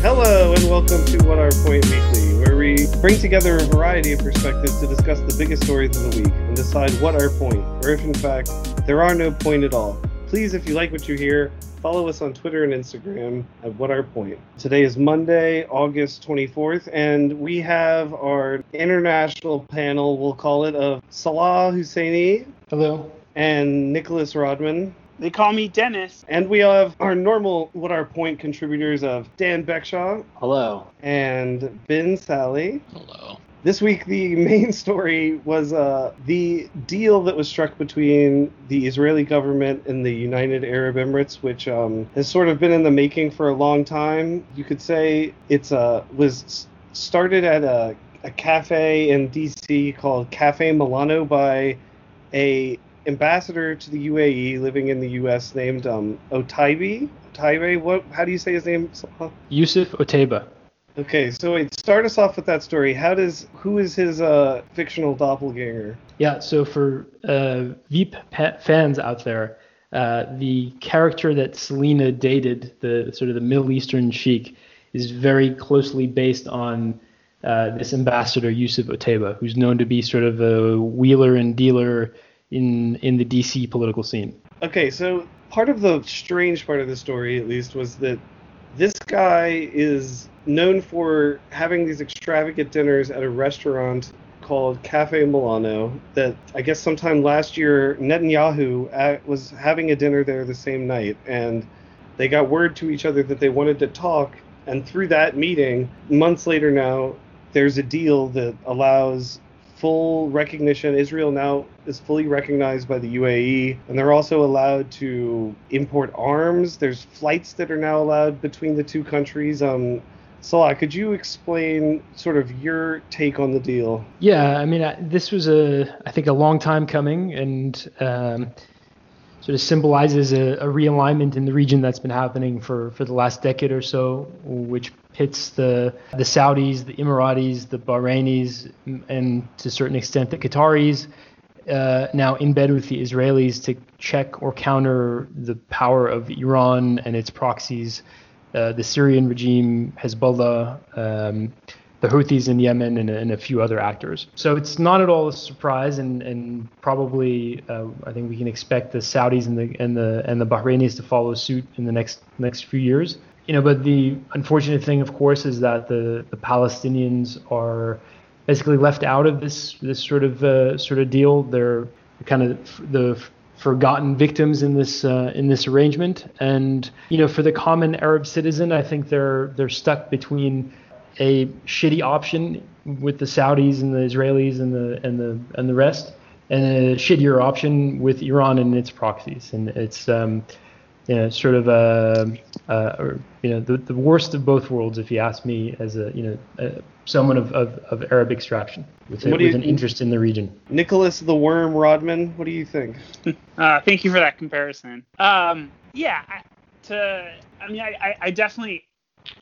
Hello, and welcome to What Our Point Weekly, where we bring together a variety of perspectives to discuss the biggest stories of the week and decide what our point, or if in fact there are no point at all. Please, if you like what you hear, follow us on Twitter and Instagram at What Our Point. Today is Monday, August 24th, and we have our international panel, we'll call it, of Salah Husseini Hello. and Nicholas Rodman. They call me Dennis. And we have our normal What Our Point contributors of Dan Beckshaw Hello. and Ben Sally. Hello. This week, the main story was uh, the deal that was struck between the Israeli government and the United Arab Emirates, which um, has sort of been in the making for a long time. You could say it's uh, was started at a, a cafe in D.C. called Cafe Milano by a ambassador to the UAE living in the U.S. named um, Otaibi. Otaibi, what? How do you say his name? Yusuf Otaiba. Okay, so wait, start us off with that story. How does who is his uh, fictional doppelganger? Yeah, so for uh, Veep fans out there, uh, the character that Selina dated, the sort of the Middle Eastern sheik, is very closely based on uh, this ambassador Yusuf Otaiba, who's known to be sort of a wheeler and dealer in in the DC political scene. Okay, so part of the strange part of the story, at least, was that this guy is known for having these extravagant dinners at a restaurant called Cafe Milano. That I guess sometime last year Netanyahu uh, was having a dinner there the same night, and they got word to each other that they wanted to talk. And through that meeting, months later now, there's a deal that allows full recognition. Israel now is fully recognized by the UAE, and they're also allowed to import arms. There's flights that are now allowed between the two countries. Um, Salah, could you explain sort of your take on the deal? Yeah, I mean, I, this was a, I think, a long time coming, and um, sort of symbolizes a, a realignment in the region that's been happening for, for the last decade or so, which pits the the Saudis, the Emiratis, the Bahrainis, and to a certain extent the Qataris, uh, now in bed with the Israelis to check or counter the power of Iran and its proxies, uh, the Syrian regime, Hezbollah. Um, the Houthis in Yemen and, and, a few other actors. So it's not at all a surprise, and, and probably uh, I think we can expect the Saudis and the and the and the Bahrainis to follow suit in the next next few years. You know, but the unfortunate thing, of course, is that the the Palestinians are basically left out of this this sort of uh, sort of deal. They're kind of the forgotten victims in this uh, in this arrangement, and you know, for the common Arab citizen, I think they're they're stuck between a shitty option with the Saudis and the Israelis and the and the and the rest, and a shittier option with Iran and its proxies. And it's um, you know sort of a, uh, or, you know the, the worst of both worlds, if you ask me, as a you know a, someone of, of, of Arab extraction with, a, What do with you- an interest in the region. Nicholas the Worm Rodman, what do you think? Uh, thank you for that comparison. Um, yeah, I, to I mean, I, I, I definitely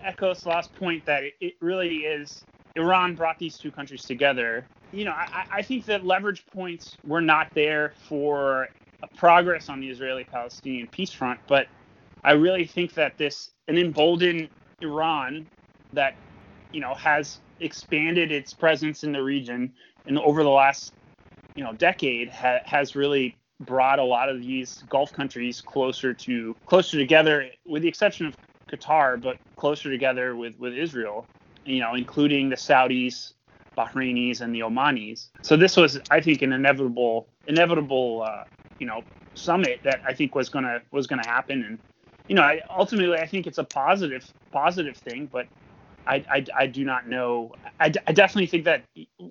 echo Salah's point that it, it really is Iran brought these two countries together. You know, I, I think that leverage points were not there for a progress on the Israeli-Palestinian peace front, but I really think that this an emboldened Iran that you know has expanded its presence in the region and over the last you know decade ha- has really brought a lot of these Gulf countries closer to closer together, with the exception of Qatar, but closer together with with Israel. You know, including the Saudis, Bahrainis, and the Omanis. So this was, I think, an inevitable inevitable uh, you know summit that I think was gonna was gonna happen. And you know, I, ultimately, I think it's a positive positive thing, but. I, I, I do not know. I, I definitely think that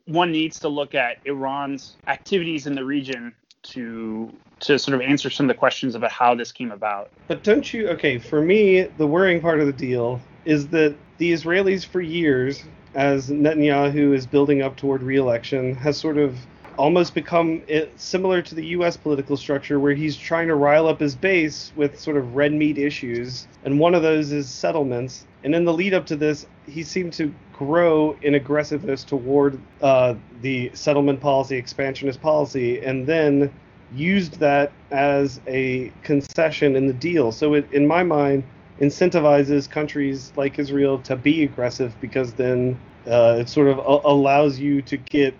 one needs to look at Iran's activities in the region to to sort of answer some of the questions about how this came about. But don't you? Okay, for me, the worrying part of the deal is that the Israelis, for years, as Netanyahu is building up toward re-election, has sort of almost become it, similar to the U.S. political structure, where he's trying to rile up his base with sort of red meat issues, and one of those is settlements. And in the lead up to this, he seemed to grow in aggressiveness toward uh, the settlement policy, expansionist policy, and then used that as a concession in the deal. So it, in my mind, incentivizes countries like Israel to be aggressive because then uh, it sort of a- allows you to get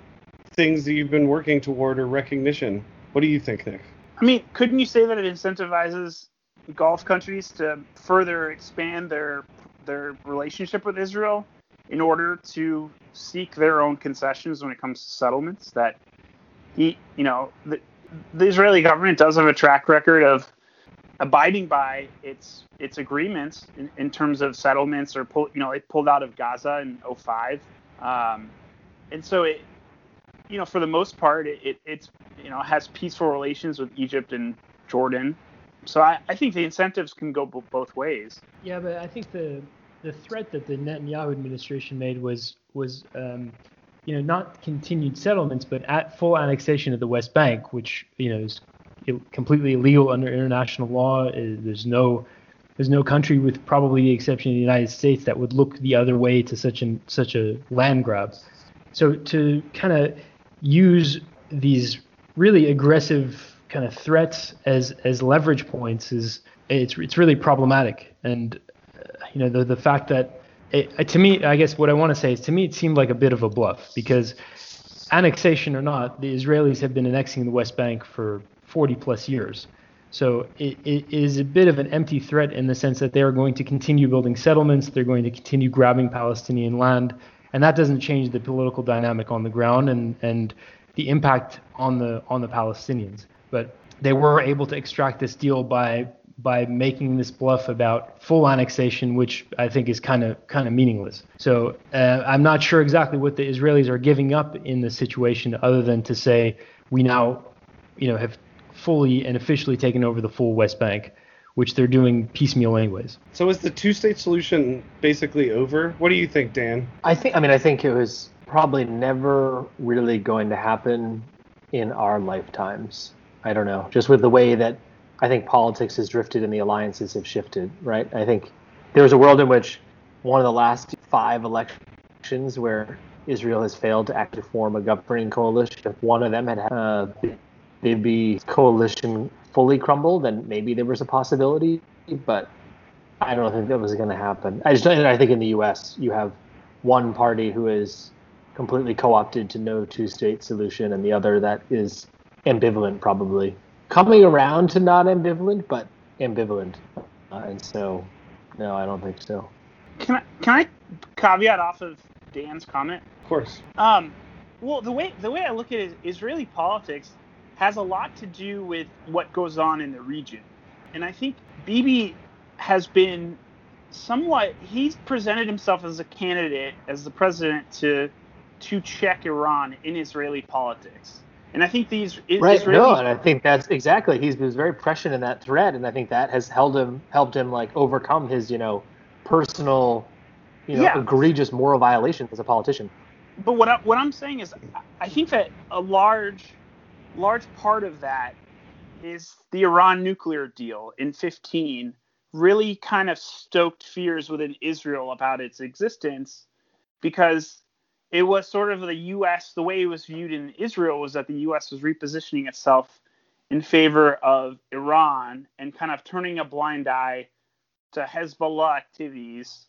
things that you've been working toward or recognition. What do you think, Nick? I mean, couldn't you say that it incentivizes Gulf countries to further expand their their relationship with Israel in order to seek their own concessions when it comes to settlements? That he, you know, the, the Israeli government does have a track record of abiding by its its agreements in, in terms of settlements or pull, you know, it pulled out of Gaza in 05. Um, and so it, you know, for the most part, it, it, it's, you know, has peaceful relations with Egypt and Jordan. So I, I think the incentives can go b- both ways. Yeah, but I think the the threat that the Netanyahu administration made was was um, you know not continued settlements, but at full annexation of the West Bank, which you know is completely illegal under international law. There's no there's no country, with probably the exception of the United States, that would look the other way to such an such a land grab. So to kind of use these really aggressive kind of threats as as leverage points is it's it's really problematic. And uh, you know the the fact that it, to me, I guess what I want to say is to me it seemed like a bit of a bluff because annexation or not, the Israelis have been annexing the West Bank for 40 plus years. So it, it is a bit of an empty threat in the sense that they are going to continue building settlements, they're going to continue grabbing Palestinian land, and that doesn't change the political dynamic on the ground and and the impact on the on the Palestinians. But they were able to extract this deal by by making this bluff about full annexation, which I think is kind of kind of meaningless. So uh, I'm not sure exactly what the Israelis are giving up in this situation, other than to say we now, you know, have fully and officially taken over the full West Bank, which they're doing piecemeal anyways. So is the two-state solution basically over? What do you think, Dan? I think. I mean, I think it was probably never really going to happen in our lifetimes. I don't know. Just with the way that I think politics has drifted and the alliances have shifted, right? I think there was a world in which one of the last five elections where Israel has failed to actually form a governing coalition. If one of them had uh, be coalition fully crumble, then maybe there was a possibility. But I don't think that was going to happen. I just I think in the U.S. you have one party who is completely co-opted to no two-state solution, and the other that is ambivalent, probably coming around to not ambivalent, but ambivalent. Uh, and so, no, I don't think so. Can I can I caveat off of Dan's comment? Of course. Um, well, the way the way I look at it, Israeli politics has a lot to do with what goes on in the region. And I think Bibi has been somewhat he's presented himself as a candidate as the president to to check Iran in Israeli politics. And I think these right, Israeli no, and I think that's exactly he was very prescient in that thread, and I think that has held him helped him like overcome his you know personal you know yeah. egregious moral violations as a politician. But what I, what I'm saying is, I think that a large large part of that is the Iran nuclear deal in 15 really kind of stoked fears within Israel about its existence because it was sort of the US, the way it was viewed in Israel was that the US was repositioning itself in favor of Iran and kind of turning a blind eye to Hezbollah activities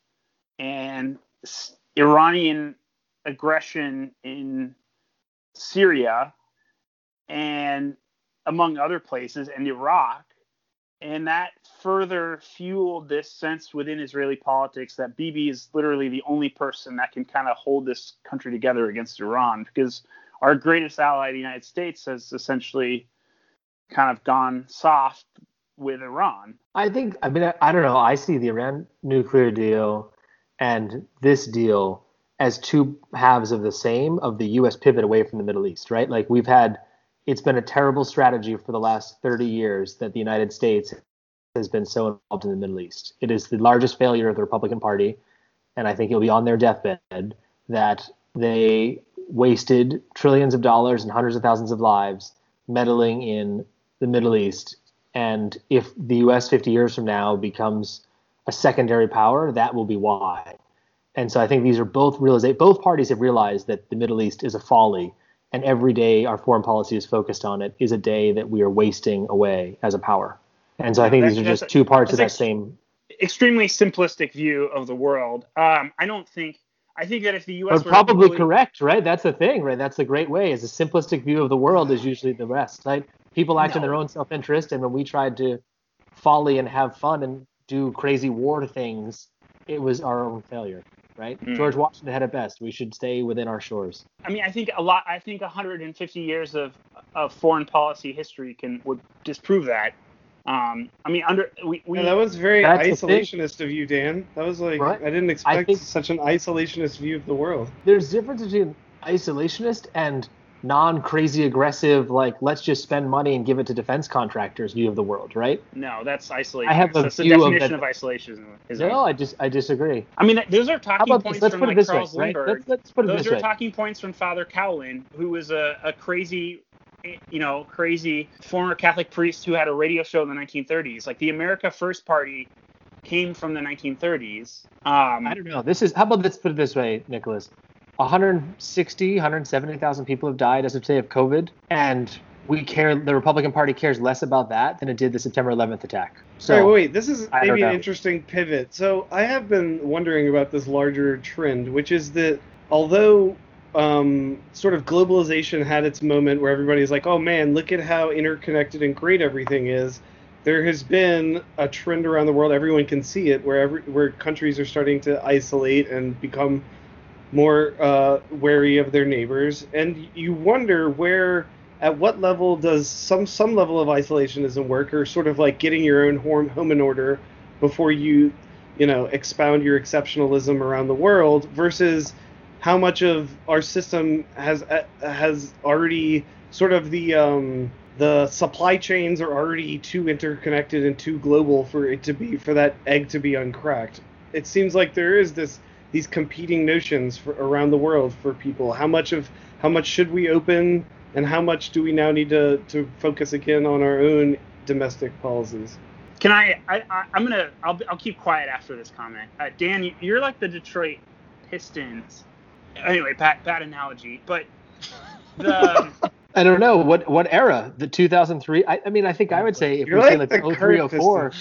and Iranian aggression in Syria and among other places, and Iraq. And that further fueled this sense within Israeli politics that Bibi is literally the only person that can kind of hold this country together against Iran because our greatest ally, the United States, has essentially kind of gone soft with Iran. I think, I mean, I, I don't know. I see the Iran nuclear deal and this deal as two halves of the same of the U.S. pivot away from the Middle East, right? Like we've had it's been a terrible strategy for the last 30 years that the United States has been so involved in the Middle East. It is the largest failure of the Republican Party, and I think it'll be on their deathbed that they wasted trillions of dollars and hundreds of thousands of lives meddling in the Middle East. And if the US 50 years from now becomes a secondary power, that will be why. And so I think these are both realization. Both parties have realized that the Middle East is a folly and every day our foreign policy is focused on it is a day that we are wasting away as a power. And so I think these are just two parts of that same. extremely simplistic view of the world. Um, I don't think. I think that if the U.S. But were probably really- correct, right? That's the thing, right? That's the great way. Is a simplistic view of the world is usually the rest, right? People act in their own self-interest, and when we tried to folly and have fun and do crazy war things, it was our own failure, right? Mm. George Washington had it best. We should stay within our shores. I mean, I think a lot. I think 150 years of of foreign policy history can would disprove that. Um, I mean, under we, we Yeah, that was very That's the thing. isolationist of you, Dan. That was like Right. I didn't expect think- such an isolationist view of the world. There's difference between isolationist and non-crazy aggressive, like let's just spend money and give it to defense contractors view of the world, right? no, that's isolation. I have a that's the view of definition that- of, isolation. No, I just I disagree. I mean, those are talking about points from like this way, Charles right? Let's, let's put it Those this are way. talking points from Father Coughlin, who was a, a crazy, you know, crazy former Catholic priest who had a radio show in the 1930s. Like the America First Party came from the 1930s. Um, I don't know. This is how about let's put it this way, Nicholas. 160, 170,000 people have died as of today of COVID, and we care. The Republican Party cares less about that than it did the September 11th attack. So Sorry, wait, this is maybe an interesting pivot. So I have been wondering about this larger trend, which is that although um, sort of globalization had its moment where everybody's like, "Oh man, look at how interconnected and great everything is," there has been a trend around the world. Everyone can see it, where every, where countries are starting to isolate and become more uh, wary of their neighbors, and you wonder where at what level does some some level of isolationism work, or sort of like getting your own home, home in order before you, you know, expound your exceptionalism around the world, versus how much of our system has uh, has already sort of the um, the supply chains are already too interconnected and too global for it to be for that egg to be uncracked. It seems like there is this these competing notions for around the world for people. How much of how much should we open, and how much do we now need to to focus again on our own domestic policies? Can I, I, I I'm gonna I'll, I'll keep quiet after this comment. Uh, Dan, you- you're like the Detroit Pistons. Anyway, bad bad analogy, but the I don't know what what era. The 2003. I, I mean, I think I would say if You're we say like like the 0304,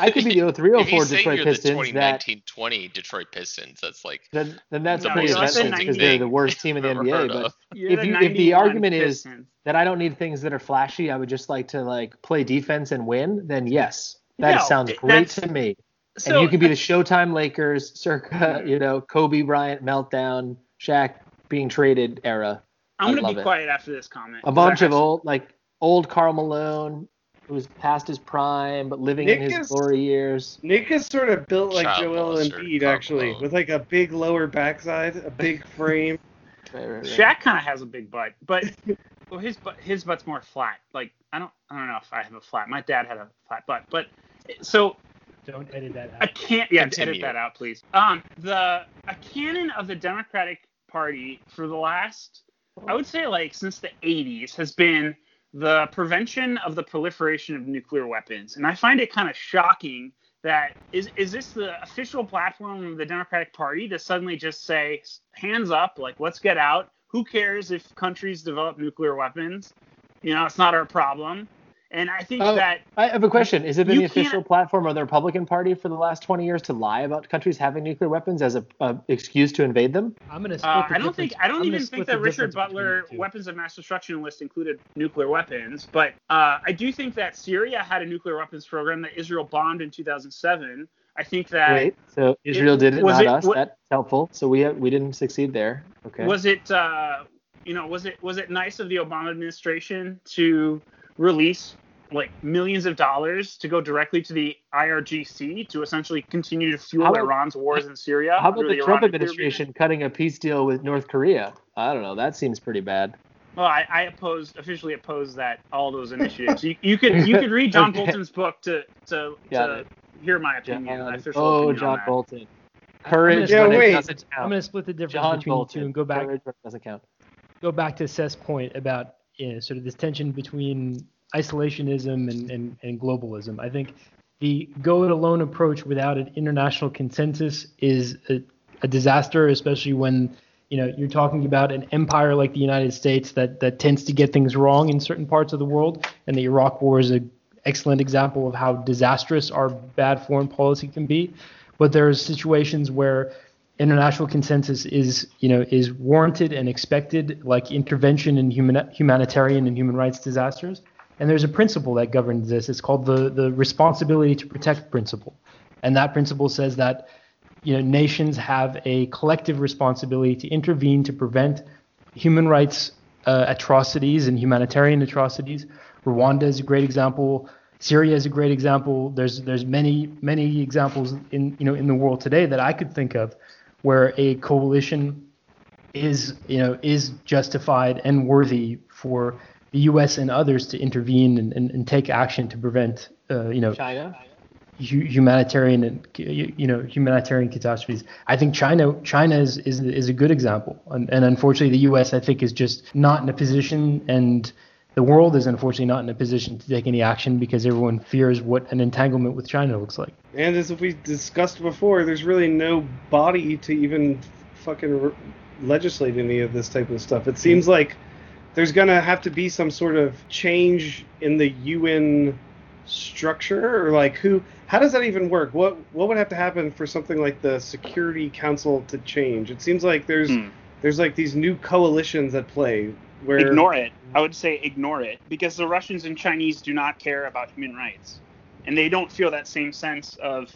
I could be the if 0304 he's Detroit you're the Pistons. That 2019-20 Detroit Pistons, that's like then, then that's No, pretty you're the because they're the worst team in the NBA. But of. you're If the you- if the 91 argument is- that I don't need things that are flashy. I would just like to like play defense and win. Then yes, that No, sounds great to me. so and you can be the Showtime Lakers, circa you know Kobe Bryant meltdown, Shaq being traded era. I'm I gonna be it. quiet after this comment. A bunch of old like old Karl Malone, who's past his prime but living in his is- glory years. Nick is sort of built like Child Joel molester, Embiid, actually, Malone. with like a big lower backside, a big frame. Right, right, right. Shaq kind of has a big butt, but well, his butt his butt's more flat. Like I don't I don't know if I have a flat. My dad had a flat butt, but so Don't edit that a out. can yeah Continue. edit that out please. Um the a canon of the Democratic Party for the last I would say like since the 80s has been the prevention of the proliferation of nuclear weapons, and I find it kind of shocking that is is this the official platform of the Democratic Party to suddenly just say hands up, like let's get out. Who cares if countries develop nuclear weapons? You know, it's not our problem. And I think Oh, that I have a question. Is it been the official platform of the Republican Party for the last 20 years to lie about countries having nuclear weapons as a, a excuse to invade them? I'm gonna split uh, the I don't think I don't I'm even think that Richard Butler weapons of mass destruction list included nuclear weapons, but uh, I do think that Syria had a nuclear weapons program that Israel bombed in 2007. I think that Wait, so Israel did it, was not it- us. what- That's helpful. So we we didn't succeed there. Okay. was it uh, you know was it was it nice of the Obama administration to release like millions of dollars to go directly to the IRGC to essentially continue to fuel about- Iran's wars in Syria? How about under the Trump nuclear administration cutting a peace deal with North Korea? I don't know. That seems pretty bad. Well, I, I opposed officially opposed that all those initiatives. You, you could you could read John Okay. Bolton's book to to, Got to hear my opinion, John, official oh, opinion John. Bolton. Courage Yeah, when wait. it doesn't I'm gonna split the difference John between Bolton. the two and go back Courage when it doesn't count. go back to Seth's point about you know, sort of this tension between isolationism and, and, and globalism. I think the go it alone approach without an international consensus is a, a disaster, especially when you know you're talking about an empire like the United States that that tends to get things wrong in certain parts of the world, and the Iraq War is a excellent example of how disastrous our bad foreign policy can be. But there are situations where international consensus is, you know, is warranted and expected, like intervention in human, humanitarian and human rights disasters. And there's a principle that governs this. It's called the the responsibility to protect principle, and that principle says that you know nations have a collective responsibility to intervene to prevent human rights uh, atrocities and humanitarian atrocities. Rwanda is a great example. Syria is a great example. There's there's many many examples in you know in the world today that I could think of where a coalition is you know is justified and worthy for the U.S. and others to intervene and, and, and take action to prevent uh, you know China. hu- humanitarian and you know humanitarian catastrophes. I think China China is is, is a good example, and, and unfortunately the U.S. I think is just not in a position, and the world is unfortunately not in a position to take any action because everyone fears what an entanglement with China looks like. And as we discussed before, there's really no body to even fucking re- legislate any of this type of stuff. It seems like there's gonna have to be some sort of change in the UN structure, or like who? How does that even work? What what would have to happen for something like the Security Council to change? It seems like there's Hmm. there's like these new coalitions at play where Ignore it. I would say ignore it because the Russians and Chinese do not care about human rights, and they don't feel that same sense of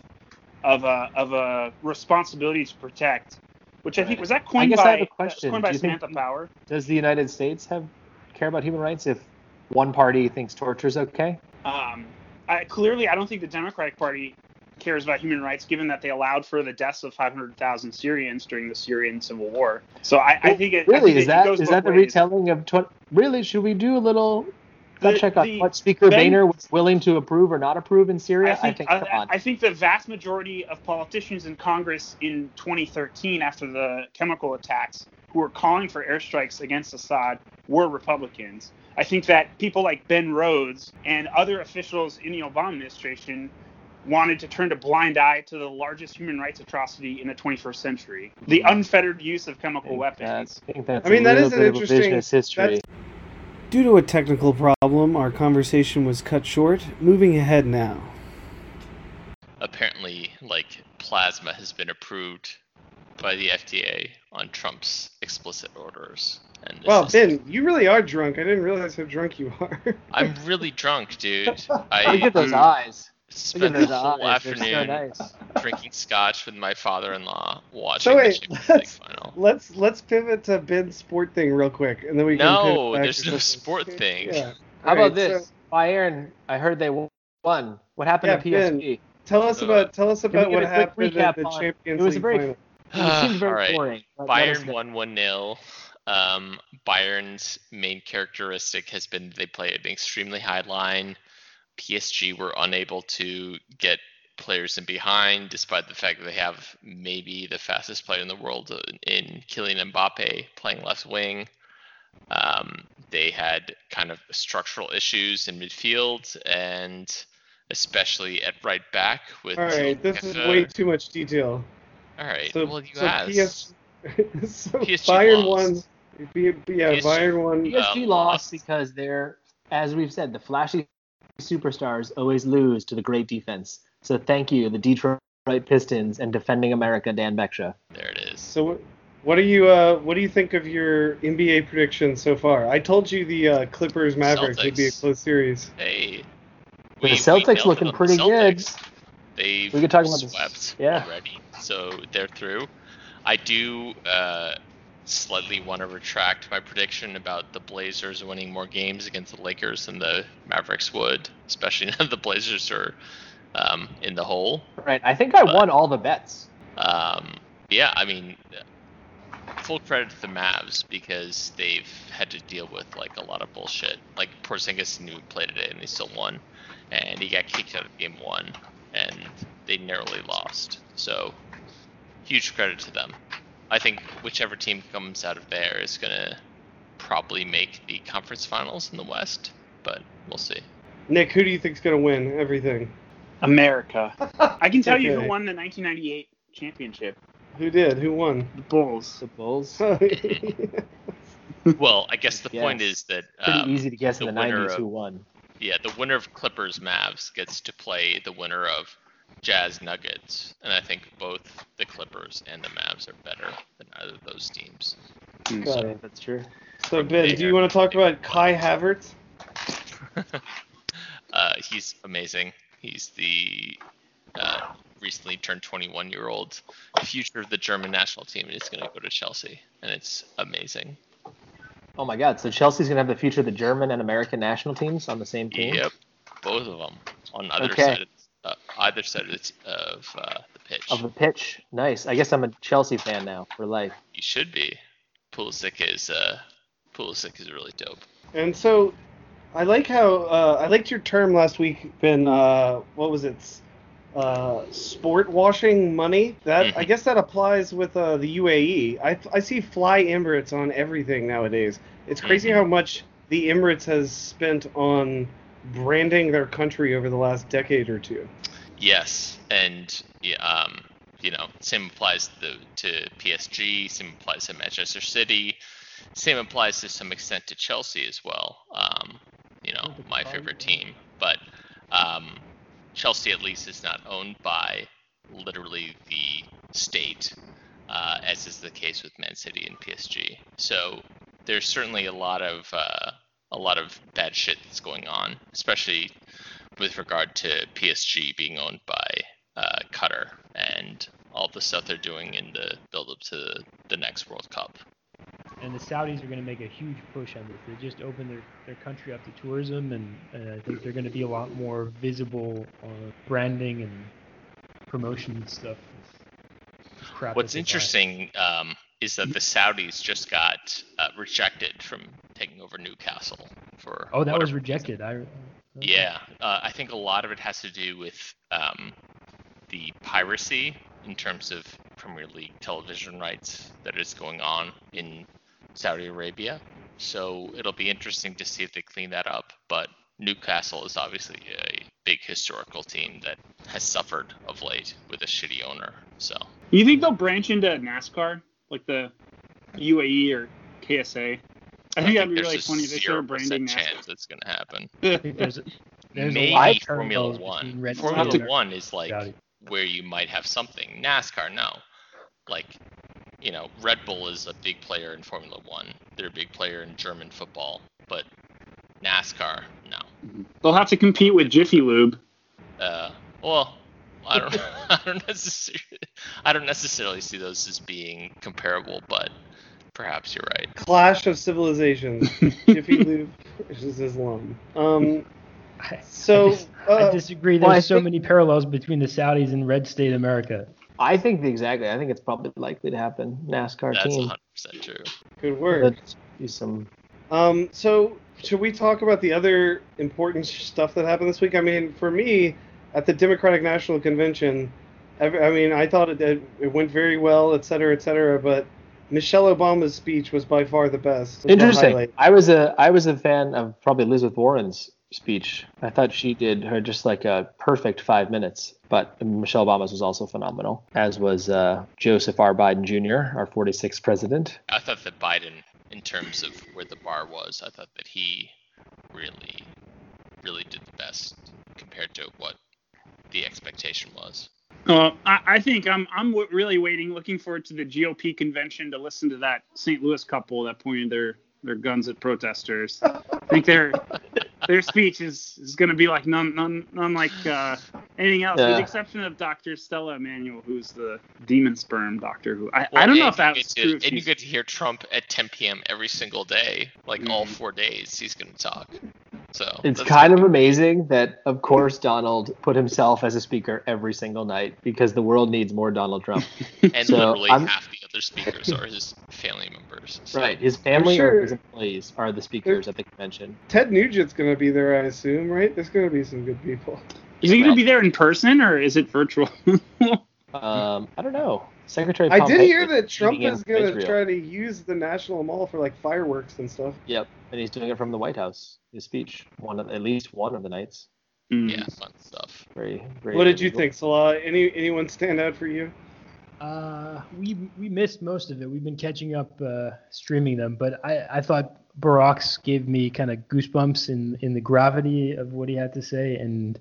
of a of a responsibility to protect. Which I think was that coined I guess I have a question. coined by Do you think- Samantha Power. Does the United States have care about human rights if one party thinks torture is okay? Um, I, clearly, I don't think the Democratic Party cares about human rights, given that they allowed for the deaths of 500,000 Syrians during the Syrian civil war. So I, I think it I really think is it that is that the ways. retelling of tw- really should we do a little gut The- check on what Speaker Ben- Boehner was willing to approve or not approve in Syria? I think, come on. I, think the vast majority of politicians in Congress in 2013, after the chemical attacks, who were calling for airstrikes against Assad, were Republicans. I think that people like Ben Rhodes and other officials in the Obama administration wanted to turn a blind eye to the largest human rights atrocity in the 21st century the unfettered use of chemical think weapons. that's- I think that's I mean, a that little is an bit of a interesting- history. Due to a technical problem, our conversation was cut short. Moving ahead now. Apparently, like plasma has been approved by the FDA on Trump's explicit orders. And this Wow, is- Ben, you really are drunk. I didn't realize how drunk you are. I'm really drunk, dude. I, Look at those Mm. eyes. Look at spent the whole eyes. They're so afternoon nice. drinking scotch with my father-in-law, watching So the wait, Champions League let's final. let's let's pivot to Ben's sport thing real quick, and then we can. No, there's to no something. sport thing. Yeah. How Alright, about this? so Bayern, I heard they won. What happened to Yeah, Ben, PSG? tell us Uh, about tell us about what happened at the on- Champions it was a League very- final. It seems very All right. boring. but let us Bayern won 1 0. Um, Bayern's main characteristic has been they play an extremely high line. PSG were unable to get players in behind, despite the fact that they have maybe the fastest player in the world in Kylian Mbappe playing left wing. Um, they had kind of structural issues in midfield and especially at right back with. All right, this is way too much detail. All right. So, well, you so asked. PS, so PSG Bayern lost. won. B- yeah, PSG Bayern won. PSG Uh, lost lost. because they're, as we've said, the flashy superstars always lose to the great defense. So thank you, the Detroit Pistons and defending America, Dan Beksha. There it is. So what? What do you uh, what do you think of your NBA predictions so far? I told you the uh, Clippers Mavericks would be a close series. They. The we- we Celtics looking on the pretty good. Celtics. They We could talk about this- swept yeah. already, so they're through. I do uh, slightly want to retract my prediction about the Blazers winning more games against the Lakers than the Mavericks would, especially now the Blazers are um, in the hole. Right. I think I But- won all the bets. Um, yeah, I mean, full credit to the Mavs because they've had to deal with like a lot of bullshit. Like Porzingis knew he played today and they still won, and he got kicked out of game one, and they narrowly lost. So, huge credit to them. I think whichever team comes out of there is gonna probably make the conference finals in the West, but we'll see. Nick, who do you think's gonna win everything? America. I can tell you who won the 1998 championship. Who did? Who won? The Bulls. The Bulls. Well, I guess the point is that Pretty um, easy to guess in the the 90s of- who won. yeah, the winner of Clippers Mavs gets to play the winner of Jazz Nuggets, and I think both the Clippers and the Mavs are better than either of those teams. Got it. That's true. So Ben, do you want to talk about Kai Havertz? uh, he's amazing. He's the uh, recently turned 21 year old future of the German national team, and he's going to go to Chelsea, and it's amazing. Oh my God! So Chelsea's gonna have the future of the German and American national teams on the same team. Yep, both of them on either Okay. side of, uh, either side of, the, of uh, the pitch. Of the pitch, nice. I guess I'm a Chelsea fan now for life. You should be. Pulisic is uh, Pulisic is really dope. And so, I like how uh, I liked your term last week, Ben. Uh, what was it? Uh, sport washing money. That I Mhm. guess that applies with uh, the UAE. I I see Fly Emirates on everything nowadays. It's crazy Mhm. how much the Emirates has spent on branding their country over the last decade or two. Yes, and yeah, um, you know, same applies to, to PSG. Same applies to Manchester City. Same applies to some extent to Chelsea as well. Um, you know, my favorite team, but um, Chelsea at least is not owned by literally the state, uh, as is the case with Man City and PSG. So there's certainly a lot of uh, a lot of bad shit that's going on, especially with regard to PSG being owned by uh, Qatar and all the stuff they're doing in the build up to the next World Cup. And the Saudis are going to make a huge push on this. They just opened their, their country up to tourism, and, and I think they're going to be a lot more visible on branding and promotion and stuff. What's that they buy. interesting um, is that the Saudis just got uh, rejected from taking over Newcastle for. Oh, that was whatever rejected. I. okay. Yeah, uh, I think a lot of it has to do with um, the piracy in terms of Premier League television rights that is going on in Saudi Arabia. So it'll be interesting to see if they clean that up. But Newcastle is obviously a big historical team that has suffered of late with a shitty owner. So You think they'll branch into NASCAR, like the UAE or KSA? I think that'd be there's really a funny if they started 0% branding chance it's going to happen. I think there's, there's Maybe a Formula One. Red Formula Bull One is like Saudi. where you might have something. NASCAR, no. Like, you know, Red Bull is a big player in Formula One. They're a big player in German football, but NASCAR, no. They'll have to compete with Jiffy Lube. Uh, well, I don't, I don't necessarily, I don't necessarily see those as being comparable, but perhaps you're right. Clash of Civilizations. Jiffy Lube versus Islam. Um, I- So, I, dis- I uh, disagree. well, There's I so think- many parallels between the Saudis and red state America. I think exactly. I think it's probably likely to happen. NASCAR That's team. 100% true. good work. Let's do some. Um, so should we talk about the other important stuff that happened this week? I mean, for me, at the Democratic National Convention, I, I mean, I thought it, it, it went very well, et cetera, et cetera. But Michelle Obama's speech was by far the best. was the Interesting. I was a I was a fan of probably Elizabeth Warren's speech. I thought she did her just like a perfect five minutes. But Michelle Obama's was also phenomenal, as was uh, Joseph R. Biden Jr., our 46th president. I thought that Biden, in terms of where the bar was, I thought that he really, really did the best compared to what the expectation was. Well, I, I think I'm I'm w- really waiting, looking forward to the GOP convention to listen to that St. Louis couple that pointed their their guns at protesters. I think their their speech is, is going to be like none none none like uh, anything else, with the exception of Dr. Stella Immanuel, who's the demon sperm doctor. Who I, I don't know if that's you get to- true. if And you get to hear Trump at 10 p.m. every single day, like all Mhm. four days. He's going to talk. So It's kind of amazing that, of course, Donald put himself as a speaker every single night because the world needs more Donald Trump. and so literally I'm- half the other speakers are his family members. So Right. His family sure. or his employees are the speakers at the convention. Ted Nugent's going to be there, I assume, right? There's going to be some good people. is he going to be there in person or is it virtual? Um, I don't know. Secretary. I did hear that Trump is going to try to use the National Mall for like fireworks and stuff. Yep, and he's doing it from the White House. His speech, one of, at least one of the nights. Mm. yeah, fun stuff. Very, very. What did you think, Salah? Any anyone stand out for you? Uh, we we missed most of it. We've been catching up uh, streaming them, but I, I thought Barack's gave me kind of goosebumps in in the gravity of what he had to say, and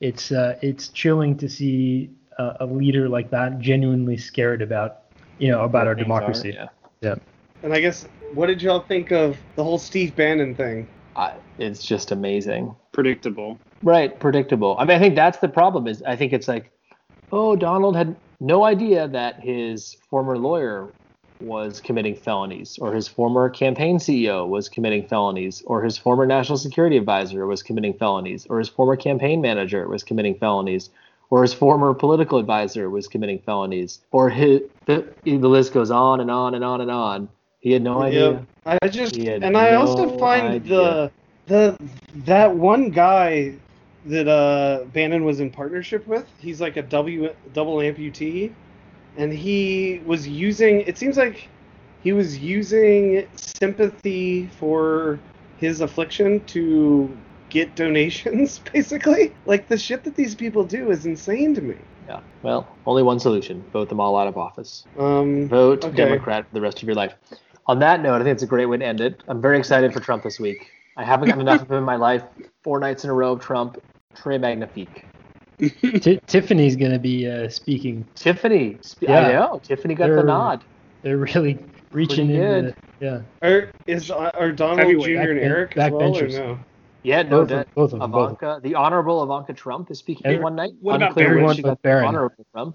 it's uh, it's chilling to see a, a leader like that genuinely scared about you know about our Things are, democracy. yeah. yeah. And I guess, what did y'all think of the whole Steve Bannon thing? I, it's just amazing. Predictable. Right, predictable. I mean, I think that's the problem. Is I think it's like, oh, Donald had no idea that his former lawyer was committing felonies, or his former campaign CEO was committing felonies, or his former national security advisor was committing felonies, or his former campaign manager was committing felonies, or his former political advisor was committing felonies, or his the, the list goes on and on and on and on. He had no idea. Yep. I just and I also no find the the that one guy that uh Bannon was in partnership with, he's like a W double amputee and he was using it seems like he was using sympathy for his affliction to get donations basically. Like the shit that these people do is insane to me. Yeah. Well, only one solution: vote them all out of office. Um Vote Okay. Democrat for the rest of your life. On that note, I think it's a great way to end it. I'm very excited for Trump this week. I haven't gotten enough of him in my life. Four nights in a row of Trump. Très magnifique. Ti Tiffany's gonna be uh, speaking. Tiffany. sp- Yeah. I know. Tiffany got the They're- nod. They're really reaching Pretty in. good. yeah. are is are Donald Jr. and Back- Eric as well or backbenchers. no? Yeah, no Both of- doubt. both of them, both. Ivanka, the honorable Ivanka Trump is speaking Every- one night. What about Unclear Barron? where she Everyone got Barron. honorable from.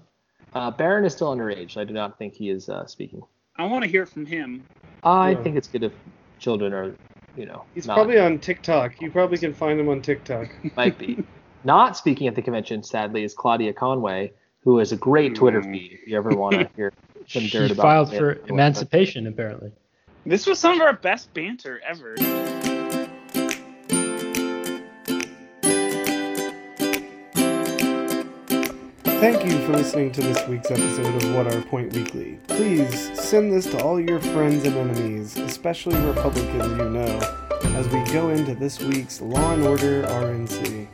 Uh, Barron is still underage. I do not think he is uh, speaking. I want to hear from him. I Yeah. think it's good if children are, you know, He's not, probably on TikTok. You probably can find him on TikTok. might be. Not speaking at the convention, sadly, is Claudia Conway, who has a great Twitter Mm. feed. If you ever want to hear some She dirt about She filed for emancipation, apparently. This was some of our best banter ever. Thank you for listening to this week's episode of What Our Point Weekly. Please send this to all your friends and enemies, especially Republicans you know, as we go into this week's Law and Order RNC.